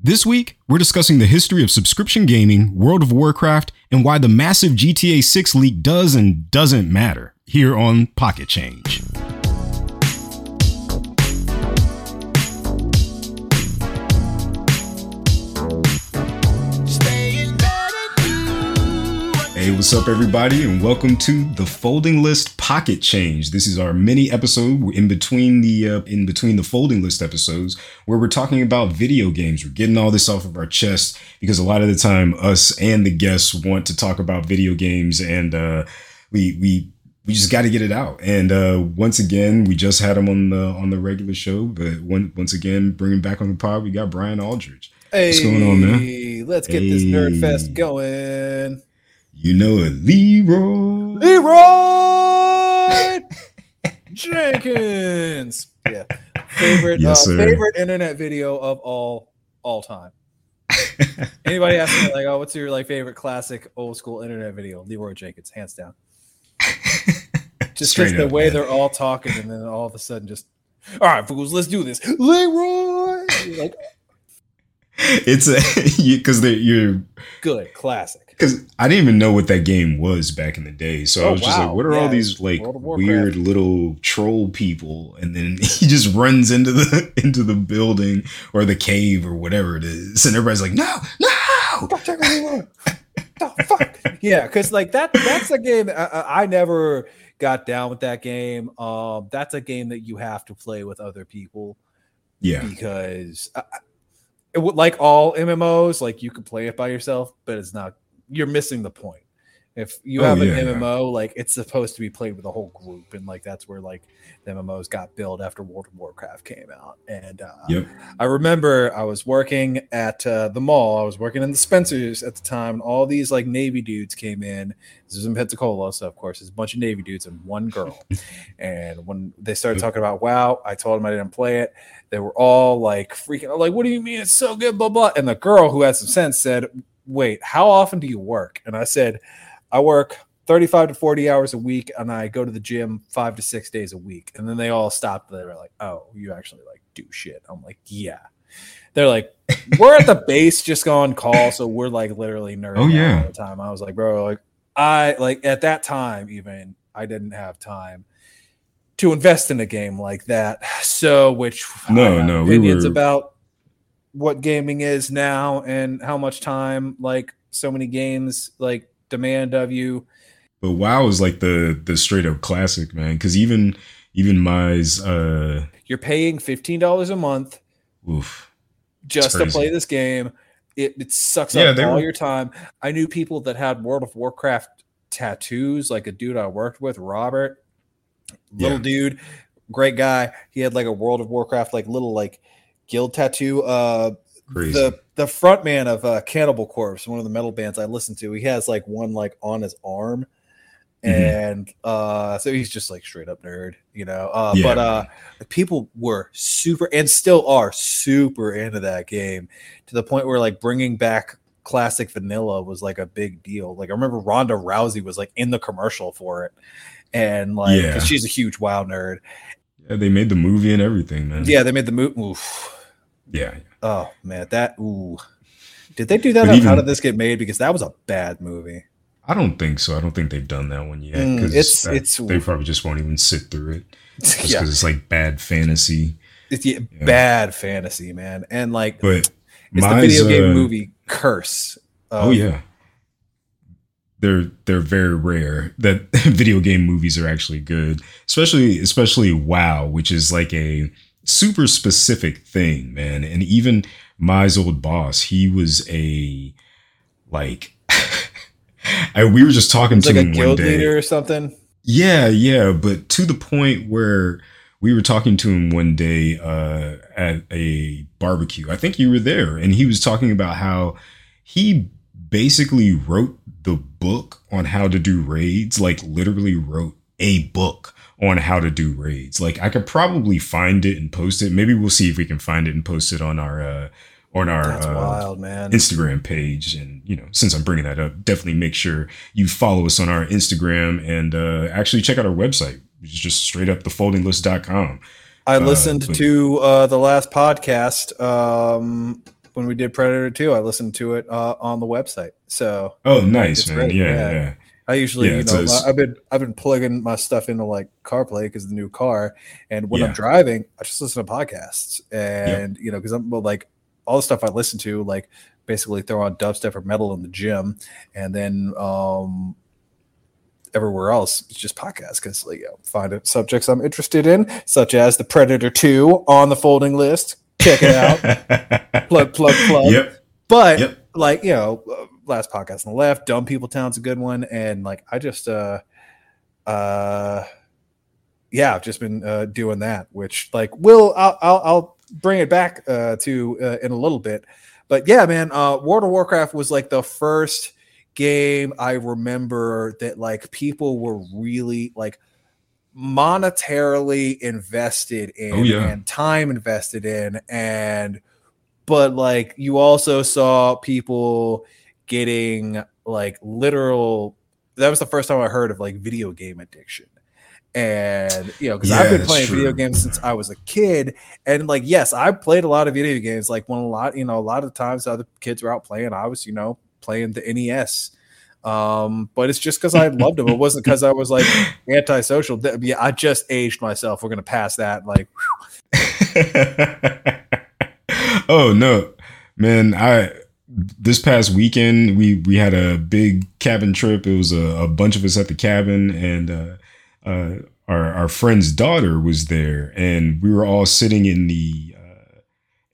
This week, we're discussing the history of subscription gaming, World of Warcraft, and why the massive GTA 6 leak does and doesn't matter here on Pocket Change. Hey, what's up, everybody, and welcome to the Folding List Pocket Change. This is our mini episode in between the uh, in between the Folding List episodes, where we're talking about video games. We're getting all this off of our chest because a lot of the time, us and the guests want to talk about video games, and uh, we we we just got to get it out. And uh, once again, we just had him on the on the regular show, but one, once again, bringing back on the pod, we got Brian Aldridge. Hey, What's going on, man? Let's get hey. this nerd fest going. You know it, Leroy. Leroy Jenkins. Yeah. Favorite yes, uh, favorite internet video of all all time. Anybody ask me like, oh, what's your like favorite classic old school internet video? Leroy Jenkins, hands down. just because the way man. they're all talking, and then all of a sudden, just all right, fools, let's do this. Leroy, like it's a because you're good classic because I didn't even know what that game was back in the day. So oh, I was just wow. like, what are yeah, all these like weird little troll people? And then he just runs into the into the building or the cave or whatever it is, and everybody's like, no, no. oh, fuck. Yeah, because like that that's a game I, I, never got down with that game. Um, that's a game that you have to play with other people. Yeah, because I, would like all MMOs, like you can play it by yourself, but it's not you're missing the point. If you oh, have an yeah, MMO, yeah. like it's supposed to be played with a whole group, and like that's where like the MMOs got built after World of Warcraft came out. And uh, yep. I remember I was working at uh, the mall. I was working in the Spencers at the time, and all these like Navy dudes came in. This was in Pensacola, so of course, there's a bunch of Navy dudes and one girl. and when they started talking about WoW, I told them I didn't play it. They were all like freaking out, like, "What do you mean it's so good?" Blah blah. And the girl who had some sense said, wait, how often do you work? And I said, I work 35 to 40 hours a week and I go to the gym five to six days a week. And then they all stopped. They were like, oh, you actually like do shit. I'm like, yeah. They're like, we're at the base just on call. So we're like literally nerding oh, yeah. all the time. I was like, bro, like, I like at that time, even I didn't have time to invest in a game like that. So, which no, no, opinions we were... about what gaming is now and how much time like so many games like demand of you. But WoW is like the the straight up classic, man. Because even even my's uh you're paying fifteen dollars a month. Oof. Just to play this game. It, it sucks yeah, up all were... your time. I knew people that had World of Warcraft tattoos, like a dude I worked with, Robert, little yeah. dude, great guy. He had like a World of Warcraft, like little like guild tattoo. Uh, Crazy. the the front man of uh, Cannibal Corpse, one of the metal bands I listen to, he has like one like on his arm, mm-hmm. and uh, so he's just like straight up nerd, you know. Uh, yeah. But uh, people were super and still are super into that game to the point where like bringing back classic vanilla was like a big deal. Like I remember Ronda Rousey was like in the commercial for it, and like yeah. she's a huge WoW nerd. Yeah, they made the movie and everything, man. Yeah, they made the movie. Yeah. Oh man, that ooh. Did they do that? Even, how did this get made? Because that was a bad movie. I don't think so. I don't think they've done that one yet. Mm, it's that, it's they probably just won't even sit through it. Just yeah. it's like bad fantasy. It's yeah, yeah. bad fantasy, man. And like but it's the video game uh, movie curse. oh yeah. They're they're very rare that video game movies are actually good. Especially especially WoW, which is like a super specific thing, man. And even my old boss, he was a like I, we were just talking to like him a guild one day. leader or something. Yeah, yeah, but to the point where we were talking to him one day uh, at a barbecue. I think you were there, and he was talking about how he basically wrote the book on how to do raids, like literally wrote a book on how to do raids. Like I could probably find it and post it. Maybe we'll see if we can find it and post it on our uh, on our uh, wild, man. Instagram page. And you know, since I'm bringing that up, definitely make sure you follow us on our Instagram and uh, actually check out our website, which is just straight up thefoldinglist.com. I uh, listened but, to uh, the last podcast um, when we did Predator 2, I listened to it uh, on the website. So Oh, nice, man. Yeah, yeah, yeah. I usually, yeah, you know, I've been I've been plugging my stuff into like CarPlay because the new car, and when yeah. I'm driving, I just listen to podcasts, and yep. you know, because I'm well, like all the stuff I listen to, like basically throw on dubstep or metal in the gym, and then um everywhere else it's just podcasts because like, you know, find subjects I'm interested in, such as the Predator Two on the folding list. Check it out. plug, plug, plug. Yep. But yep. like you know last podcast on the left. Dumb People Town's a good one, and like I just uh uh yeah, I've just been uh, doing that, which like will I'll, I'll, I'll bring it back uh, to uh, in a little bit, but yeah, man, uh, World of Warcraft was like the first game I remember that like people were really like monetarily invested in oh, yeah. and time invested in and but like you also saw people getting like literal that was the first time I heard of like video game addiction. And you know, because yeah, I've been playing video games since I was a kid, and like, yes, I played a lot of video games. Like when a lot, you know, a lot of times other kids were out playing, I was, you know, playing the NES. Um, but it's just because I loved them. It wasn't because I was like antisocial. Yeah, I just aged myself. We're gonna pass that. Like, oh no, man, I this past weekend we we had a big cabin trip. It was a, a bunch of us at the cabin, and uh, uh, our our friend's daughter was there, and we were all sitting in the uh,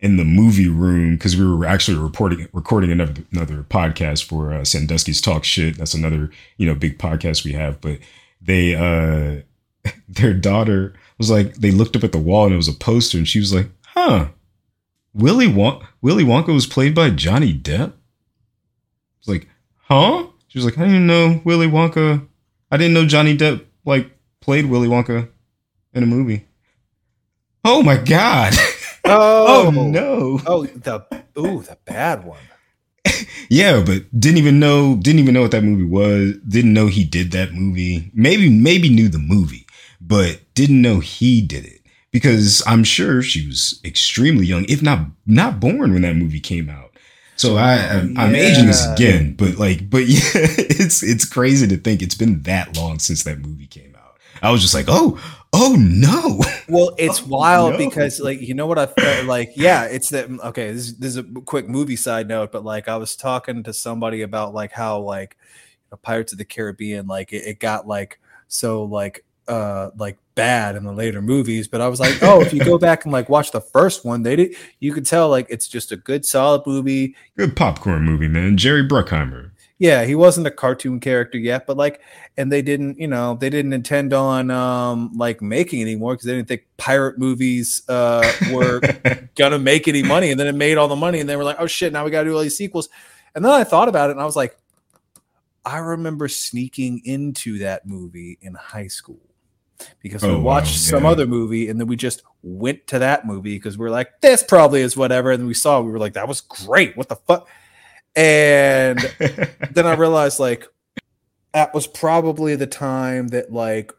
in the movie room because we were actually reporting recording another another podcast for uh, Sandusky's Talk Shit. That's another you know big podcast we have, but they uh their daughter was like they looked up at the wall and it was a poster, and she was like, "Huh." Willy Won- Willy Wonka was played by Johnny Depp. It's like, huh? She was like, I didn't know Willy Wonka. I didn't know Johnny Depp like played Willy Wonka in a movie. Oh my god. Oh, oh no. Oh the ooh the bad one. yeah, but didn't even know didn't even know what that movie was. Didn't know he did that movie. Maybe maybe knew the movie, but didn't know he did it because I'm sure she was extremely young, if not not born when that movie came out. So I I'm, yeah. I'm aging this again, but like, but yeah, it's it's crazy to think it's been that long since that movie came out. I was just like, oh, oh no. Well, it's oh, wild no. because like you know what I felt like. Yeah, it's that. Okay, this, this is a quick movie side note, but like I was talking to somebody about like how like Pirates of the Caribbean, like it, it got like so like uh like bad in the later movies but i was like oh if you go back and like watch the first one they did you could tell like it's just a good solid movie. Good popcorn movie man. Jerry bruckheimer. Yeah he wasn't a cartoon character yet but like and they didn't you know they didn't intend on um like making anymore because they didn't think pirate movies uh were gonna make any money and then it made all the money and they were like oh shit now we gotta do all these sequels. And then i thought about it and i was like i remember sneaking into that movie in high school because we oh, watched wow. some other movie and then we just went to that movie because we are like, this probably is whatever. And we saw, we were like, that was great. What the fuck? And then I realized like that was probably the time that like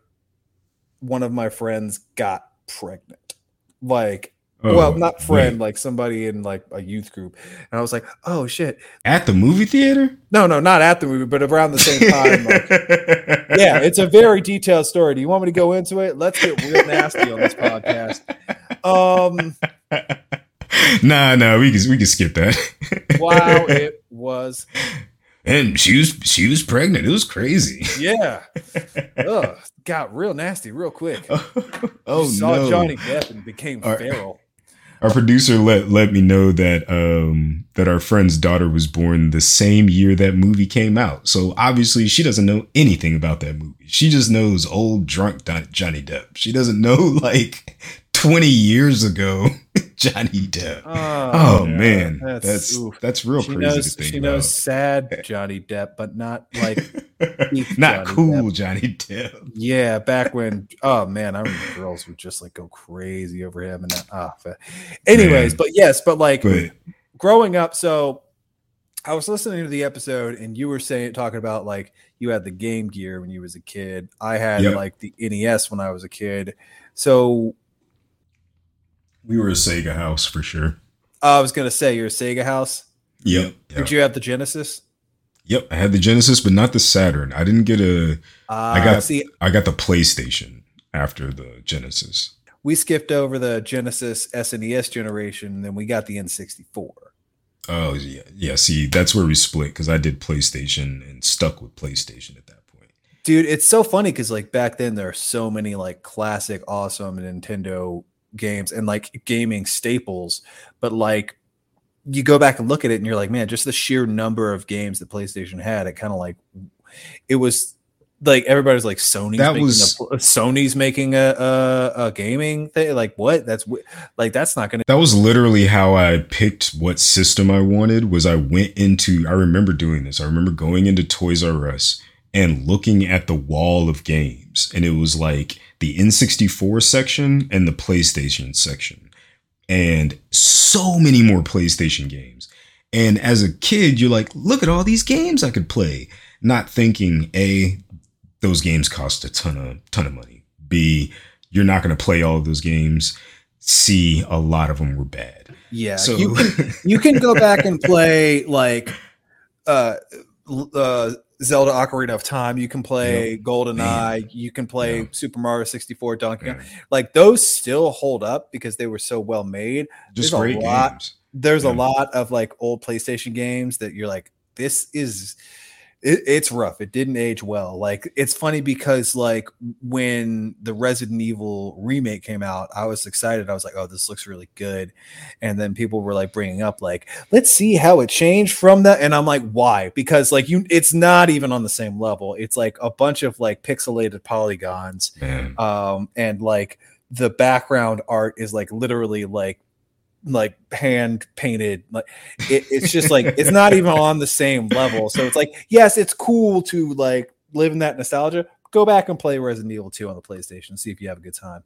one of my friends got pregnant. Like Oh, well, not friend, like somebody in like a youth group. And I was like, oh shit. At the movie theater? No, no, not at the movie, but around the same time. Like, yeah, it's a very detailed story. Do you want me to go into it? Let's get real nasty on this podcast. Um Nah, nah, we can we can skip that. wow, it was and she was she was pregnant. It was crazy. Yeah. Ugh, got real nasty real quick. oh, saw no. Johnny Depp and became feral our producer let let me know that um that our friend's daughter was born the same year that movie came out. So obviously she doesn't know anything about that movie. She just knows old drunk Johnny Depp. She doesn't know like 20 years ago Johnny Depp. Oh, oh man, that's that's, that's real she crazy knows, to think She about. knows sad Johnny Depp, but not like not Johnny cool Depp. Johnny Depp. Yeah, back when oh man, I remember girls would just like go crazy over him and that. Ah, oh, anyways, man. but yes, but like but, growing up, so I was listening to the episode and you were saying talking about like you had the Game Gear when you was a kid. I had yep. like the NES when I was a kid. So we were a Sega house for sure. I was gonna say you're a Sega house. Yep. yep. Did you have the Genesis? Yep, I had the Genesis, but not the Saturn. I didn't get a. Uh, I got see. I got the PlayStation after the Genesis. We skipped over the Genesis SNES generation, and then we got the N64. Oh yeah, yeah. See, that's where we split because I did PlayStation and stuck with PlayStation at that point. Dude, it's so funny because like back then there are so many like classic, awesome Nintendo games and like gaming staples, but like you go back and look at it and you're like, man, just the sheer number of games that PlayStation had, it kind of like it was like everybody's like Sony's that making was a, Sony's making a, a, a gaming thing. Like what? That's like that's not gonna. That was literally how I picked what system I wanted. Was I went into? I remember doing this. I remember going into Toys R Us and looking at the wall of games, and it was like the N64 section and the PlayStation section, and so many more PlayStation games. And as a kid, you're like, look at all these games I could play. Not thinking, A, those games cost a ton of ton of money. B, you're not going to play all of those games. C, a lot of them were bad. Yeah, so you can, you can go back and play like uh, uh, Zelda Ocarina of Time. You can play yep. Golden Eye. You can play yeah. Super Mario 64, Donkey Kong. Like those still hold up because they were so well made. Just there's great a lot, games. There's yeah. a lot of like old PlayStation games that you're like, this is it, it's rough. It didn't age well. Like it's funny because like when the Resident Evil remake came out, I was excited. I was like, "Oh, this looks really good," and then people were like bringing up like, "Let's see how it changed from that," and I'm like, "Why?" Because like you, it's not even on the same level. It's like a bunch of like pixelated polygons, Man. um, and like the background art is like literally like like hand painted like it, it's just like it's not even on the same level. So it's like yes it's cool to like live in that nostalgia. Go back and play resident evil 2 on the playstation see if you have a good time.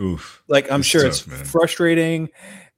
Oof like i'm sure tough, it's man. frustrating.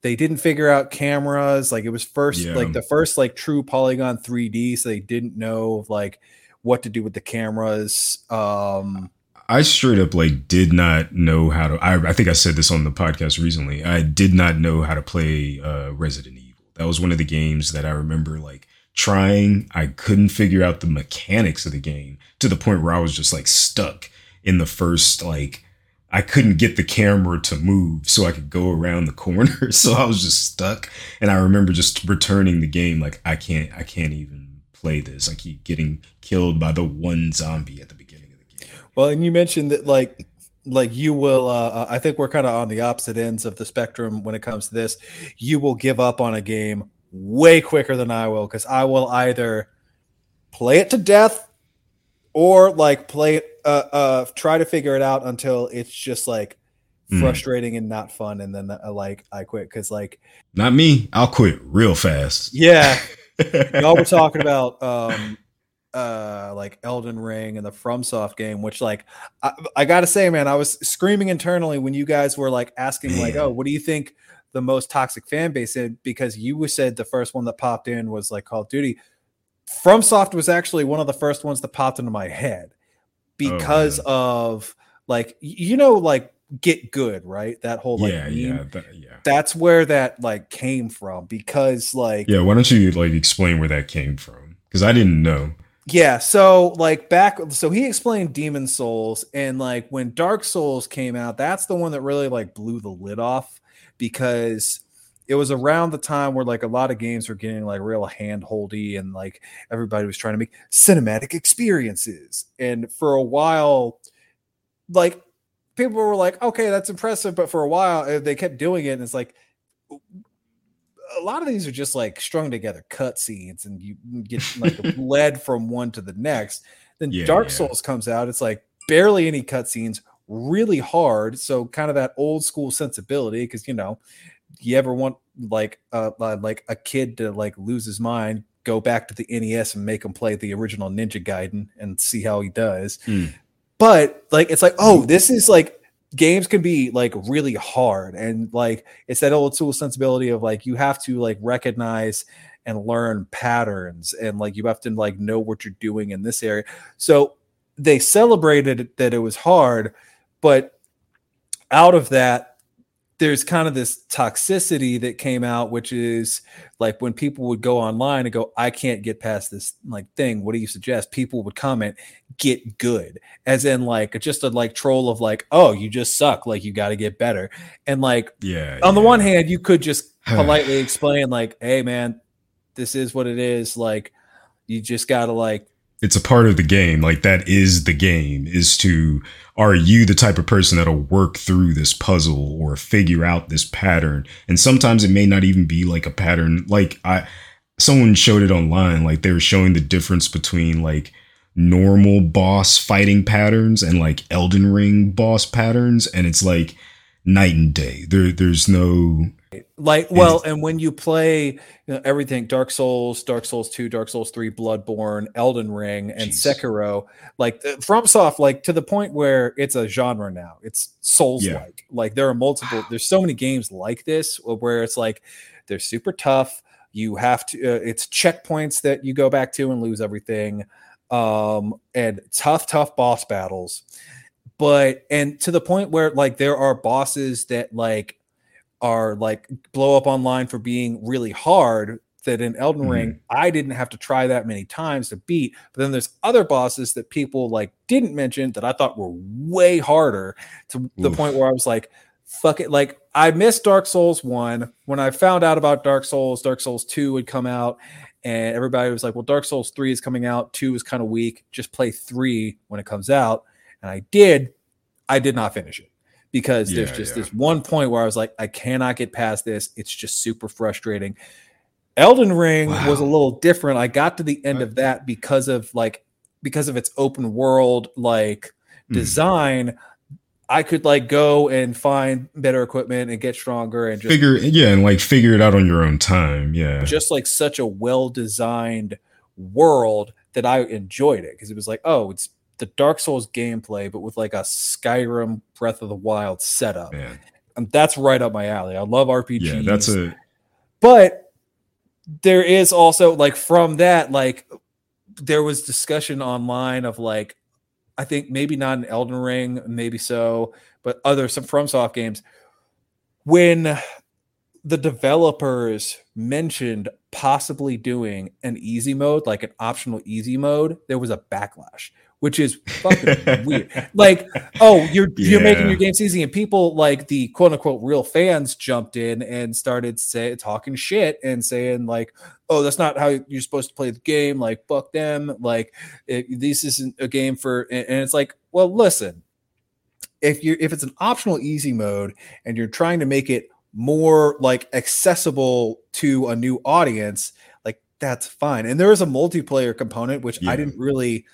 They didn't figure out cameras. Like it was first yeah. like the first like true polygon 3d so they didn't know like what to do with the cameras. Um I straight up like did not know how to. I, I think I said this on the podcast recently. I did not know how to play uh, Resident Evil. That was one of the games that I remember like trying. I couldn't figure out the mechanics of the game to the point where I was just like stuck in the first like. I couldn't get the camera to move so I could go around the corner. So I was just stuck. And I remember just returning the game like I can't I can't even play this. I keep getting killed by the one zombie at the beginning well, and you mentioned that like like you will uh, uh I think we're kind of on the opposite ends of the spectrum when it comes to this. You will give up on a game way quicker than I will cuz I will either play it to death or like play it uh uh try to figure it out until it's just like mm. frustrating and not fun and then uh, like I quit cuz like not me, I'll quit real fast. Yeah. Y'all were talking about um uh like Elden Ring and the FromSoft game, which like I, I, gotta say, man, I was screaming internally when you guys were like asking, man. like, oh, what do you think the most toxic fan base is? Because you said the first one that popped in was like Call of Duty. FromSoft was actually one of the first ones that popped into my head oh, because oh, of like you know like get good right that whole like yeah yeah that, yeah that's where that like came from because like yeah why don't you like explain where that came from because i didn't know yeah, so like back so he explained Demon Souls and like when Dark Souls came out, that's the one that really like blew the lid off because it was around the time where like a lot of games were getting like real handholdy and like everybody was trying to make cinematic experiences. And for a while like people were like, "Okay, that's impressive," but for a while eh, they kept doing it and it's like a lot of these are just like strung together cutscenes, and you get like led from one to the next. Then yeah, Dark yeah. Souls comes out. It's like barely any cutscenes, really hard. So kind of that old school sensibility, because you know, you ever want like uh, uh, like a kid to like lose his mind, go back to the NES and make him play the original Ninja Gaiden and see how he does. Mm. But like it's like, oh, this is like games can be like really hard and like it's that old school sensibility of like you have to like recognize and learn patterns and like you have to like know what you're doing in this area. So they celebrated that it was hard but out of that there's kind of this toxicity that came out, which is like when people would go online and go, I can't get past this like thing. What do you suggest? People would comment, get good, as in like just a like troll of like, oh, you just suck. Like you got to get better. And like, yeah, on yeah. the one hand, you could just politely explain, like, hey, man, this is what it is. Like, you just got to like it's a part of the game. Like that is the game is to are you the type of person that'll work through this puzzle or figure out this pattern? And sometimes it may not even be like a pattern. Like I someone showed it online like they were showing the difference between like normal boss fighting patterns and like Elden Ring boss patterns and it's like night and day. There there's no like well and when you play you know, everything dark souls dark souls 2 dark souls 3 bloodborne elden ring and Jeez. sekiro like fromsoft like to the point where it's a genre now. It's souls like yeah. like there are multiple there's so many games like this where it's like they're super tough. You have to uh, it's checkpoints that you go back to and lose everything. Um and tough tough boss battles. But and to the point where like there are bosses that like are like blow up online for being really hard that in Elden mm-hmm. Ring I didn't have to try that many times to beat. But then there's other bosses that people like didn't mention that I thought were way harder to Oof. the point where I was like, fuck it. Like I missed Dark Souls 1 when I found out about Dark Souls, Dark Souls 2 would come out and everybody was like, well, Dark Souls 3 is coming out, 2 is kind of weak. Just play 3 when it comes out. And I did. I did not finish it because yeah, there's just yeah. this one point where I was like, I cannot get past this. It's just super frustrating. Elden Ring wow. was a little different. I got to the end of that because of like because of its open world like mm. design. I could like go and find better equipment and get stronger and just figure yeah and like figure it out on your own time. Yeah. Just like such a well designed world that I enjoyed it because it was like, oh, it's the Dark Souls gameplay, but with like a Skyrim Breath of the Wild setup. Man. And that's right up my alley. I love RPGs. Yeah, that's a but there is also like from that, like there was discussion online of like I think maybe not an Elden Ring, maybe so, but other some FromSoft games when the developers mentioned possibly doing an easy mode, like an optional easy mode, there was a backlash which is fucking weird. Like, oh, you're yeah. you're making your games easy, and people like the quote unquote real fans jumped in and started say talking shit and saying like, oh, that's not how you're supposed to play the game. Like, fuck them. Like, it, this isn't a game for. And, it's like, well, listen, if you if it's an optional easy mode and you're trying to make it more like accessible to a new audience, like that's fine. And there is a multiplayer component which yeah. I didn't really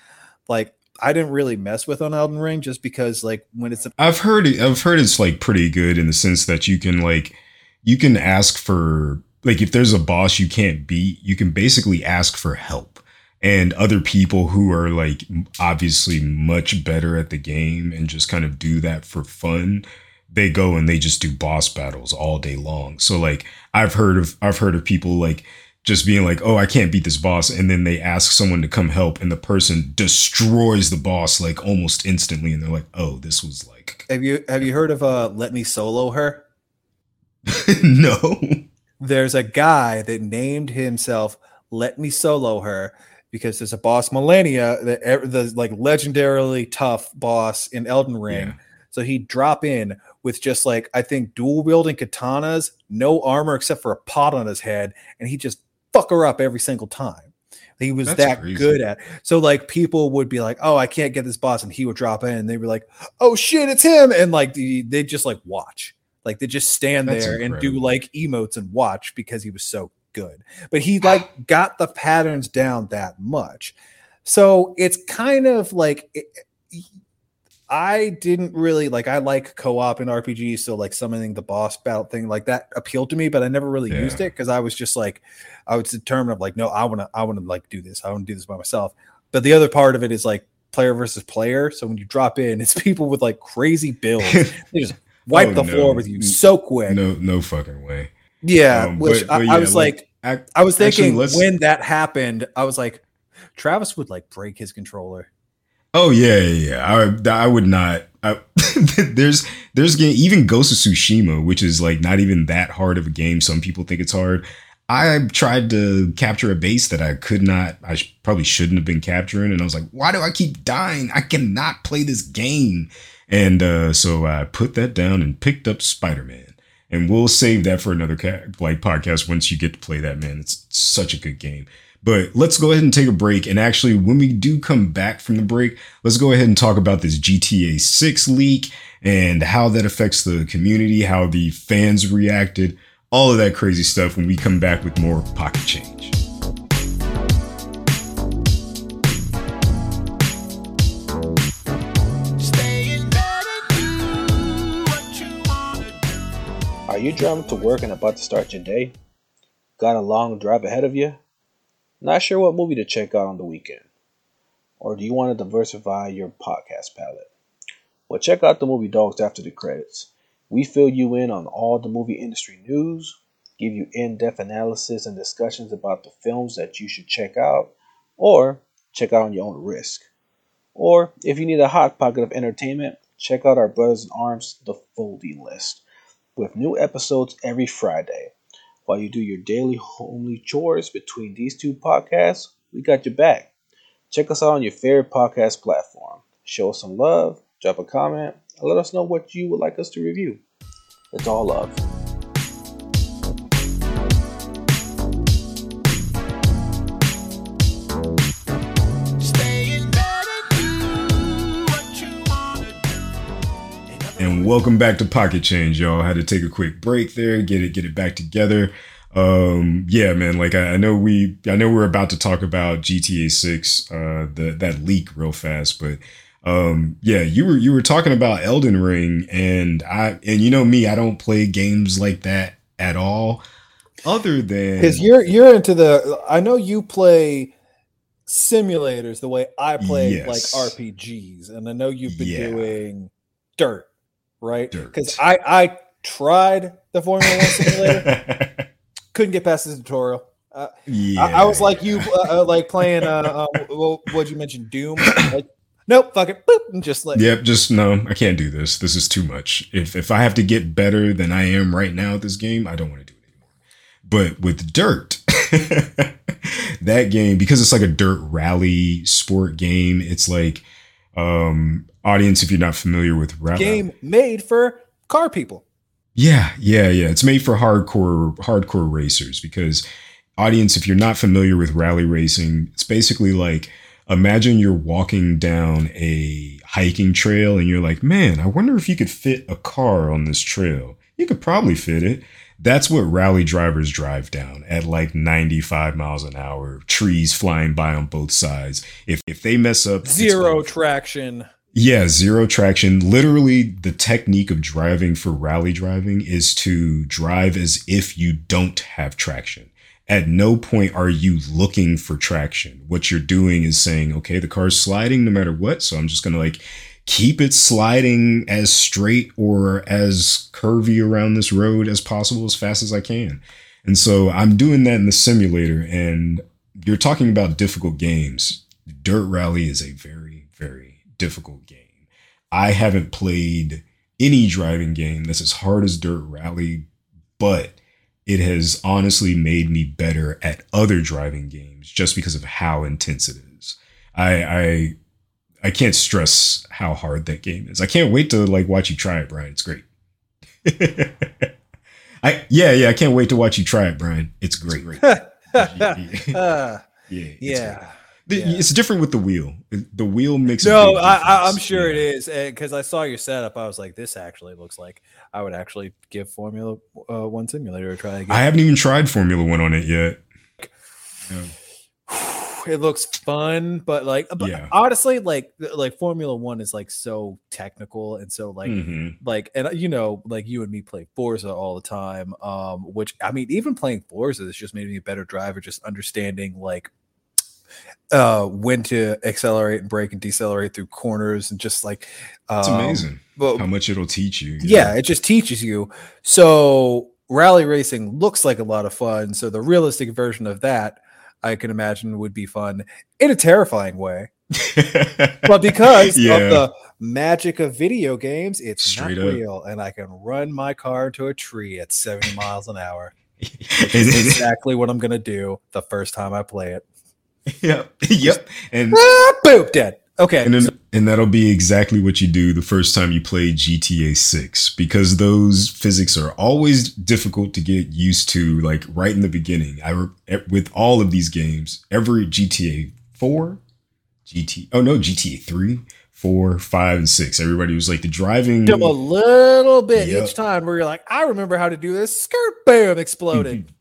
like I didn't really mess with on Elden Ring just because like when it's a- I've heard it, I've heard it's like pretty good in the sense that you can like you can ask for like if there's a boss you can't beat, you can basically ask for help. And other people who are like obviously much better at the game and just kind of do that for fun, they go and they just do boss battles all day long. So like I've heard of I've heard of people like just being like, oh, I can't beat this boss. And then they ask someone to come help, and the person destroys the boss like almost instantly. And they're like, oh, this was like. Have you have you heard of uh Let Me Solo Her? no. There's a guy that named himself Let Me Solo Her because there's a boss Malenia, the, the like legendarily tough boss in Elden Ring. Yeah. So he'd drop in with just like I think dual wielding katanas, no armor except for a pot on his head, and he just fuck her up every single time. He was That's that crazy. good at. So like people would be like, "Oh, I can't get this boss," and he would drop in, and they were like, "Oh shit, it's him!" And like they just like watch, like they just stand That's there incredible. and do like emotes and watch because he was so good. But he like got the patterns down that much. So it's kind of like it, I didn't really like. I like co-op in RPGs, so like summoning the boss battle thing like that appealed to me, but I never really yeah. used it because I was just like, I was determined of like, no, I want to, I want to like do this. I want to do this by myself. But the other part of it is like player versus player. So when you drop in, it's people with like crazy builds. they just wipe oh, the no. floor with you so quick. No, no fucking way. Yeah, um, which but, I, yeah, I, was like, like I, I, was thinking actually, when that happened, I was like, Travis would like break his controller. Oh yeah, yeah, yeah. I I would not I, there's there's game even Ghost of Tsushima, which is like not even that hard of a game. Some people think it's hard. I tried to capture a base that I could not. I sh- probably shouldn't have been capturing, and I was like, "Why do I keep dying? I cannot play this game." And uh, so I put that down and picked up Spider Man. And we'll save that for another ca- like podcast once you get to play that. Man, it's such a good game. But let's go ahead and take a break. And actually, when we do come back from the break, let's go ahead and talk about this GTA 6 leak and how that affects the community, how the fans reacted, all of that crazy stuff when we come back with more pocket change. Are you driving to work and about to start your day? Got a long drive ahead of you? Not sure what movie to check out on the weekend? Or do you want to diversify your podcast palette? Well, check out the movie Dogs After the Credits. We fill you in on all the movie industry news, give you in depth analysis and discussions about the films that you should check out, or check out on your own risk. Or if you need a hot pocket of entertainment, check out our Brothers in Arms The Folding List, with new episodes every Friday. While you do your daily homely chores between these two podcasts, we got your back. Check us out on your favorite podcast platform. Show us some love, drop a comment, and let us know what you would like us to review. It's all love. Welcome back to Pocket Change, y'all. I had to take a quick break there, get it, get it back together. Um, yeah, man. Like I, I know we, I know we're about to talk about GTA Six, uh, the that leak real fast, but um, yeah, you were you were talking about Elden Ring, and I, and you know me, I don't play games like that at all. Other than because you're you're into the, I know you play simulators the way I play Yes. like RPGs, and I know you've been Yeah. doing Dirt, right? Because I I tried the Formula One simulator, couldn't get past the tutorial. Uh, yeah, I, I was like you, uh, uh, like playing. Uh, uh, what would you mention? Doom. Like, nope, fuck it, boop, and just like Yep, just no, I can't do this. This is too much. If if I have to get better than I am right now at this game, I don't want to do it anymore. But with Dirt, that game because it's like a dirt rally sport game, it's like um audience if you're not familiar with rally game made for car people. yeah, yeah, yeah. It's made for hardcore hardcore racers because audience if you're not familiar with rally racing, it's basically like imagine you're walking down a hiking trail and you're like, "Man, I wonder if you could fit a car on this trail." You could probably fit it. That's what rally drivers drive down at like 95 miles an hour, trees flying by on both sides. If if they mess up Zero traction. Yeah, zero traction. Literally, the technique of driving for rally driving is to drive as if you don't have traction. At no point are you looking for traction. What you're doing is saying, okay, the car's sliding no matter what. So I'm just going to like keep it sliding as straight or as curvy around this road as possible as fast as I can. And so I'm doing that in the simulator. And you're talking about difficult games. Dirt Rally is a very, very difficult game. I haven't played any driving game that's as hard as Dirt Rally, but it has honestly made me better at other driving games just because of how intense it is. I I I can't stress how hard that game is. I can't wait to like watch you try it, Brian. It's great. I yeah, yeah, I can't wait to watch you try it, Brian. It's great. yeah, Uh, it's yeah. great. Yeah. It's different with the wheel. The wheel makes No, I, I, I'm sure it Yeah. is because I saw your setup. I was like, this actually looks like I would actually give Formula uh, One Simulator a try again. I haven't even tried Formula One on it yet. Yeah. it looks fun, but like, but honestly, like, like Formula One is like so technical and so like, Mhm. like, and you know, like you and me play Forza all the time. Um, which I mean, even playing Forza has just made me a better driver, just understanding like uh when to accelerate and brake and decelerate through corners and just like It's um, amazing but how much it'll teach you. yeah, it just teaches you. So rally racing looks like a lot of fun. So the realistic version of that, I can imagine, would be fun in a terrifying way. but because yeah. of the magic of video games, it's Straight not up. real, and I can run my car into a tree at 70 miles an hour. exactly what I'm gonna do the first time I play it. Yep. Yep. And ah, boom, dead. Okay. And, then, and that'll be exactly what you do the first time you play GTA 6 because those physics are always difficult to get used to like right in the beginning. I with all of these games, every GTA 4, GT Oh no, GTA 3, four, five, and six. Everybody was like the driving a little bit yep. each time where you're like, I remember how to do this. Skirt bam exploded.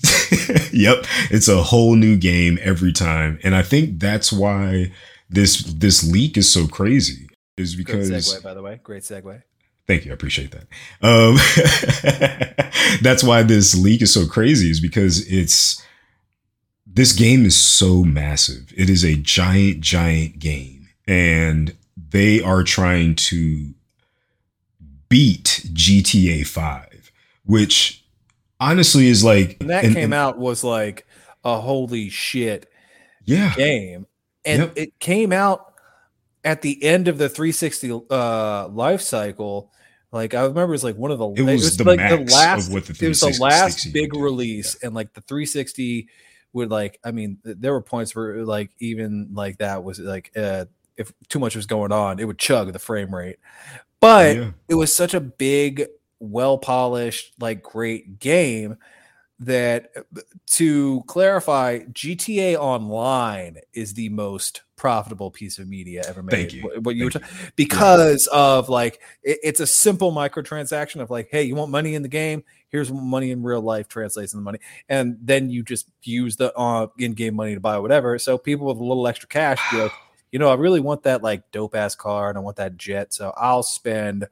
yep. It's a whole new game every time. And I think that's why this this leak is so crazy. Is because Great segue, by the way. Great segue. Thank you. I appreciate that. Um, that's why this leak is so crazy, is because it's this game is so massive. It is a giant, giant game. And they are trying to beat GTA 5, which honestly is like when that and, came and, out was like a holy shit yeah game. And yep. it came out at the end of the 360 uh life cycle. Like I remember it was like one of the it was, it was the like the last the it was the last big release yeah. and like the 360 would like I mean there were points where like even like that was like uh if too much was going on, it would chug the frame rate. But yeah. it was such a big, well polished, like great game that to clarify, GTA Online is the most profitable piece of media ever made. Thank you. What, you, Thank you. because yeah. of like it, it's a simple microtransaction of like, hey, you want money in the game? Here's money in real life translates into money, and then you just use the uh, in-game money to buy whatever. So people with a little extra cash, you you know, I really want that like dope ass car and I want that jet. So I'll spend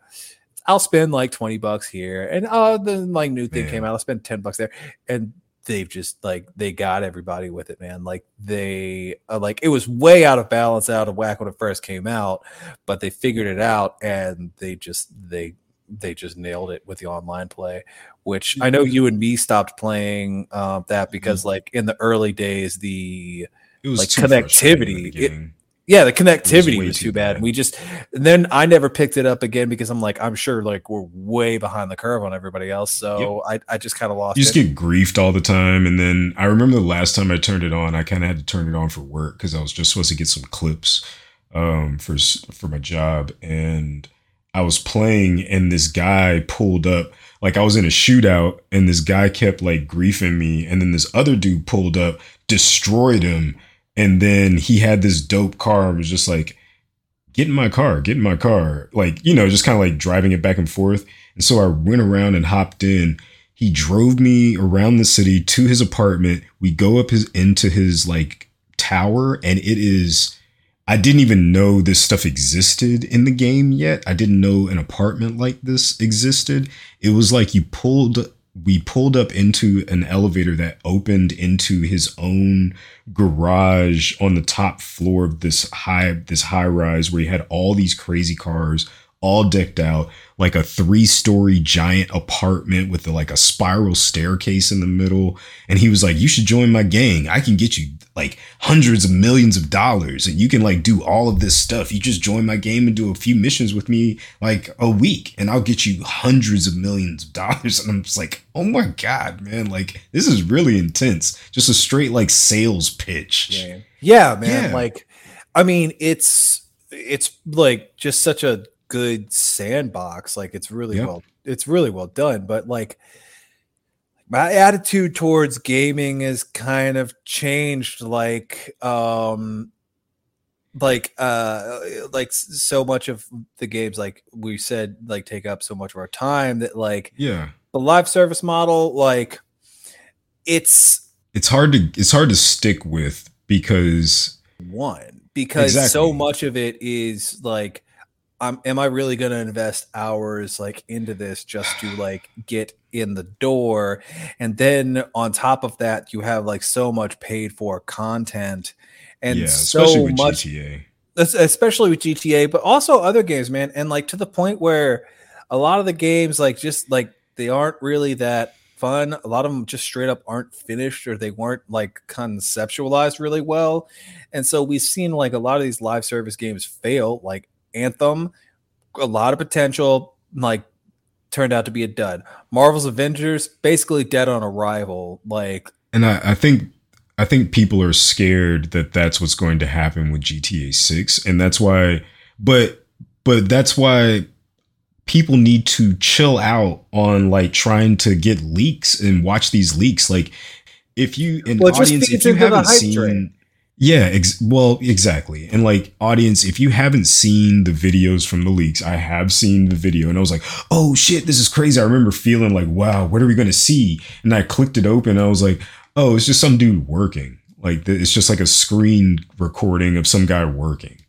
I'll spend like 20 bucks here. And uh the like new thing man. came out, I'll spend 10 bucks there. And they've just like they got everybody with it, man. Like they uh, like it was way out of balance, out of whack when it first came out, but they figured it out and they just they they just nailed it with the online play which i know mm-hmm. you and me stopped playing uh, that because mm-hmm. like in the early days the it was like connectivity it, yeah, the connectivity was, was too bad. bad. We just then I never picked it up again because I'm like I'm sure like we're way behind the curve on everybody else. So yep. I, I just kind of lost. You just it. get griefed all the time, and then I remember the last time I turned it on, I kind of had to turn it on for work because I was just supposed to get some clips um, for for my job, and I was playing, and this guy pulled up. Like I was in a shootout, and this guy kept like griefing me, and then this other dude pulled up, destroyed him and then he had this dope car and was just like, get in my car, get in my car. Like, you know, just kind of like driving it back and forth. And so I went around and hopped in. He drove me around the city to his apartment. We go up his into his like tower, and it is I didn't even know this stuff existed in the game yet. I didn't know an apartment like this existed. It was like you pulled we pulled up into an elevator that opened into his own garage on the top floor of this high this high rise where he had all these crazy cars all decked out like a three story giant apartment with a, like a spiral staircase in the middle. And he was like, You should join my gang. I can get you like hundreds of millions of dollars and you can like do all of this stuff. You just join my game and do a few missions with me like a week and I'll get you hundreds of millions of dollars. And I'm just like, Oh my God, man. Like, this is really intense. Just a straight like sales pitch. Yeah, yeah man. Yeah. Like, I mean, it's, it's like just such a good sandbox. Like it's really well, it's really well done. But like my attitude towards gaming has kind of changed. Like, um, like uh like so much of the games like we said like take up so much of our time that like yeah the live service model like it's it's hard to it's hard to stick with because one because exactly. so much of it is like I'm, am I really going to invest hours like into this just to like get in the door? And then on top of that, you have like so much paid for content and yeah, so much, GTA. especially with GTA, but also other games, man. And like to the point where a lot of the games, like just like they aren't really that fun. A lot of them just straight up aren't finished or they weren't like conceptualized really well. And so we've seen like a lot of these live service games fail, like Anthem, a lot of potential, like turned out to be a dud. Marvel's Avengers, basically dead on arrival. Like, and I, I think I think people are scared that that's what's going to happen with GTA 6 and that's why but but that's why people need to chill out on like trying to get leaks and watch these leaks like if you an well, audience if you haven't seen train. Yeah ex- well exactly. And like audience if you haven't seen the videos from the leaks i have seen the video and i was like oh shit this is crazy. I remember feeling like wow what are we going to see? And i clicked it open i was like oh, it's just some dude working. Like it's just like a screen recording of some guy working.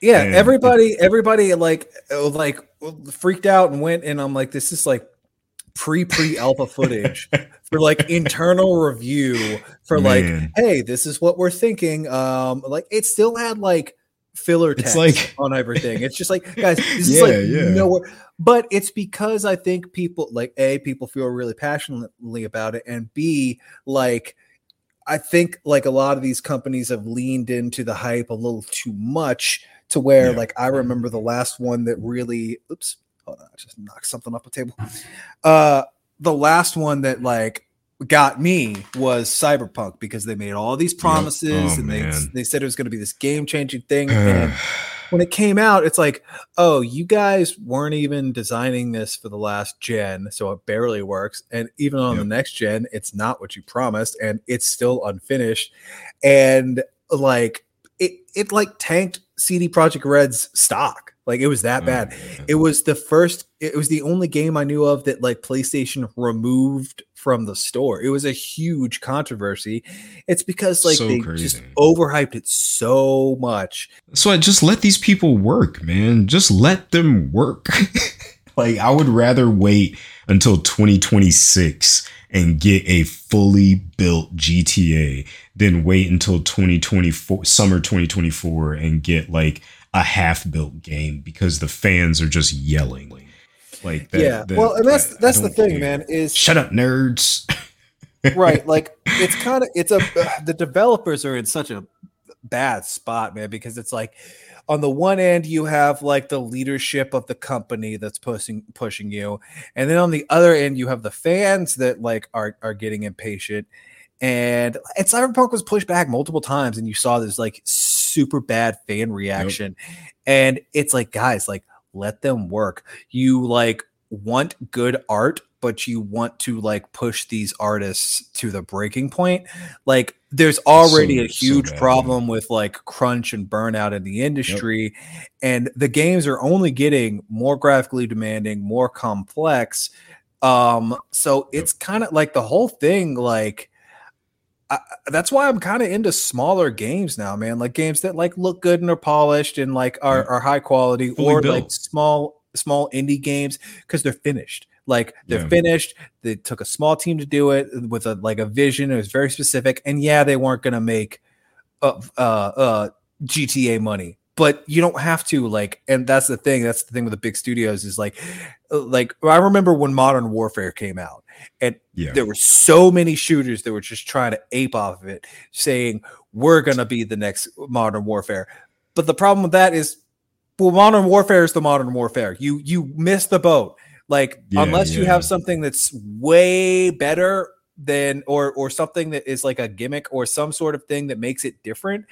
Yeah, and everybody, it, everybody like uh, like freaked out and went, and I'm like, this is like pre pre alpha footage for like internal review for Man. like, hey, this is what we're thinking. Um, like it still had like filler text it's like on everything. It's just like, guys, this yeah, is like yeah. nowhere. But it's because I think people like a people feel really passionately about it, and b like I think like a lot of these companies have leaned into the hype a little too much to where yeah. like I remember the last one that really oops hold on I just knocked something off the table. Uh the last one that like got me was Cyberpunk because they made all these promises yep. oh, and they they said it was going to be this game changing thing. and when it came out, it's like, oh, you guys weren't even designing this for the last gen, so it barely works. And even on yep. the next gen, it's not what you promised, and it's still unfinished. And like it, it like tanked CD Projekt Red's stock. Like it was that bad. Oh, it was the first. It was the only game I knew of that like PlayStation removed from the store. It was a huge controversy. It's because like so they crazy. just overhyped it so much. So I just let these people work, man. Just let them work. like I would rather wait until 2026 and get a fully built GTA than wait until 2024 summer 2024 and get like a half built game because the fans are just yelling. Like that, yeah, well, and that's that's the thing, care. man. Is shut up, nerds. right, like it's kind of it's a the developers are in such a bad spot, man, because it's like on the one end you have like the leadership of the company that's pushing pushing you, and then on the other end you have the fans that like are are getting impatient. And and Cyberpunk was pushed back multiple times, and you saw this like super bad fan reaction. Yep. And it's like, guys, like let them work. You like want good art, but you want to like push these artists to the breaking point. Like there's already so, a huge so problem with like crunch and burnout in the industry. Yep. And the games are only getting more graphically demanding, more complex. Um, so it's yep. kind of like the whole thing, like I, that's why I'm kind of into smaller games now, man. Like games that like look good and are polished and like are, are high quality, Fully or built. like small small indie games because they're finished. Like they're yeah. finished. They took a small team to do it with a like a vision. It was very specific, and yeah, they weren't gonna make uh, uh, uh GTA money, but you don't have to like and that's the thing that's the thing with the big studios is like uh, like i remember when modern warfare came out and yeah. there were so many shooters that were just trying to ape off of it saying we're going to be the next modern warfare but the problem with that is well modern warfare is the modern warfare you you miss the boat like yeah, unless yeah. you have something that's way better than or or something that is like a gimmick or some sort of thing that makes it different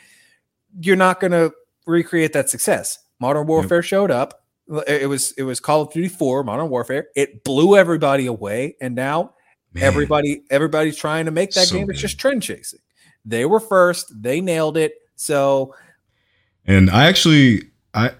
you're not going to recreate that success. Modern Warfare yep. showed up. It was it was Call of Duty 4, Modern Warfare. It blew everybody away, and now Man. everybody everybody's trying to make that so game. It's just trend chasing. They were first. They nailed it. So, and I actually I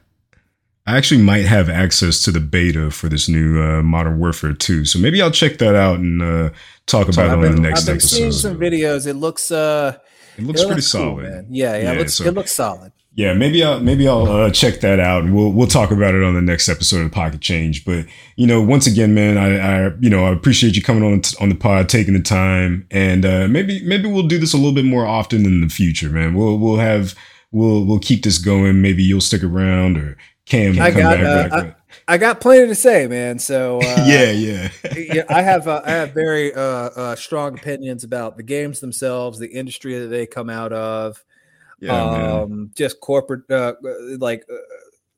I actually might have access to the beta for this new uh, Modern Warfare 2. So maybe I'll check that out and uh, talk about it on the next I've been episode. Seeing some videos. It looks uh it looks it pretty looks solid. Cool, yeah, yeah, yeah, it looks so, it looks solid yeah, maybe I'll maybe I'll uh, check that out, and we'll we'll talk about it on the next episode of Pocket Change. But you know, once again, man, I, I you know I appreciate you coming on on the pod, taking the time, and uh, maybe maybe we'll do this a little bit more often in the future, man. We'll we'll have we'll we'll keep this going. Maybe you'll stick around, or Cam come got, back. Uh, I got plenty to say, man. So uh, yeah, yeah, yeah. I have uh, I have very uh, uh, strong opinions about the games themselves, the industry that they come out of, yeah, um, just corporate, uh, like uh,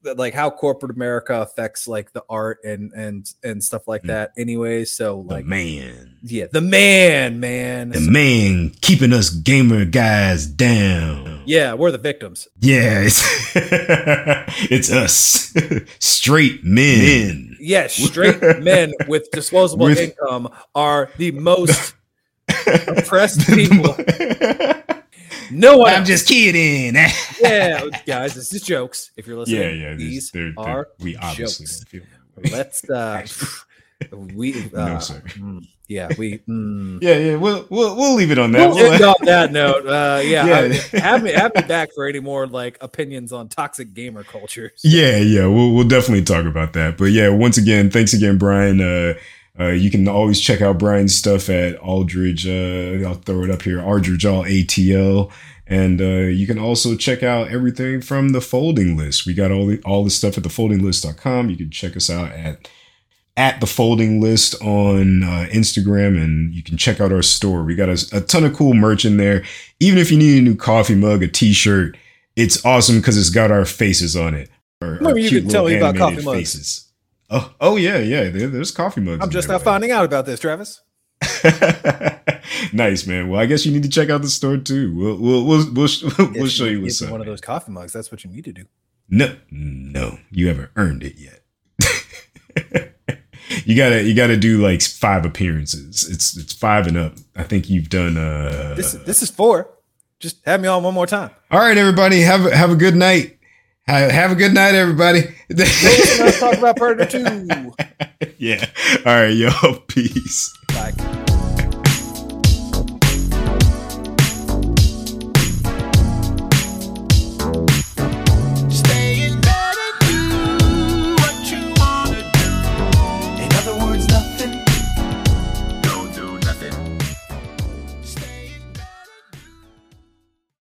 like how corporate America affects like the art and and and stuff like mm. that. Anyway, so like the man, yeah, the man, man, the man keeping us gamer guys down. Yeah, we're the victims. Yeah, it's it's us, straight men. Yes, yeah, straight men with disposable with, income are the most oppressed people. No one. I'm just kidding. yeah, guys, this is jokes. If you're listening, yeah, yeah, these they're, they're, are we obviously jokes. Let's uh, we uh, no, sir. Mm, yeah, we mm. yeah, yeah. We'll we'll we'll leave it on that. We'll end on that note. Uh, yeah, yeah. I, have me have me back for any more like opinions on toxic gamer cultures. Yeah, yeah. We'll we'll definitely talk about that. But yeah, once again, thanks again, Brian. Uh, uh, you can always check out Brian's stuff at Aldridge. Uh, I'll throw it up here, Aldridge All ATL. And uh, you can also check out everything from the folding list. We got all the all the stuff at thefoldinglist.com. You can check us out at at the folding list on uh, Instagram, and you can check out our store. We got a, a, ton of cool merch in there. Even if you need a new coffee mug, a T-shirt, it's awesome because it's got our faces on it. Our, our you could tell me about coffee mugs. Faces. Oh, oh yeah, yeah. There, there's coffee mugs. I'm just now finding out about this, Travis. nice, man. Well, I guess you need to check out the store too. We'll we'll we'll we'll, we'll show you what's up. One of those coffee mugs. That's what you need to do. No, no, you haven't earned it yet. you gotta you gotta do like five appearances. It's it's five and up. I think you've done. uh This this is four. Just have me on one more time. All right, everybody. Have have a good night. Have a good night, everybody. Let's talk about Predator 2. yeah. All right, yo. Peace.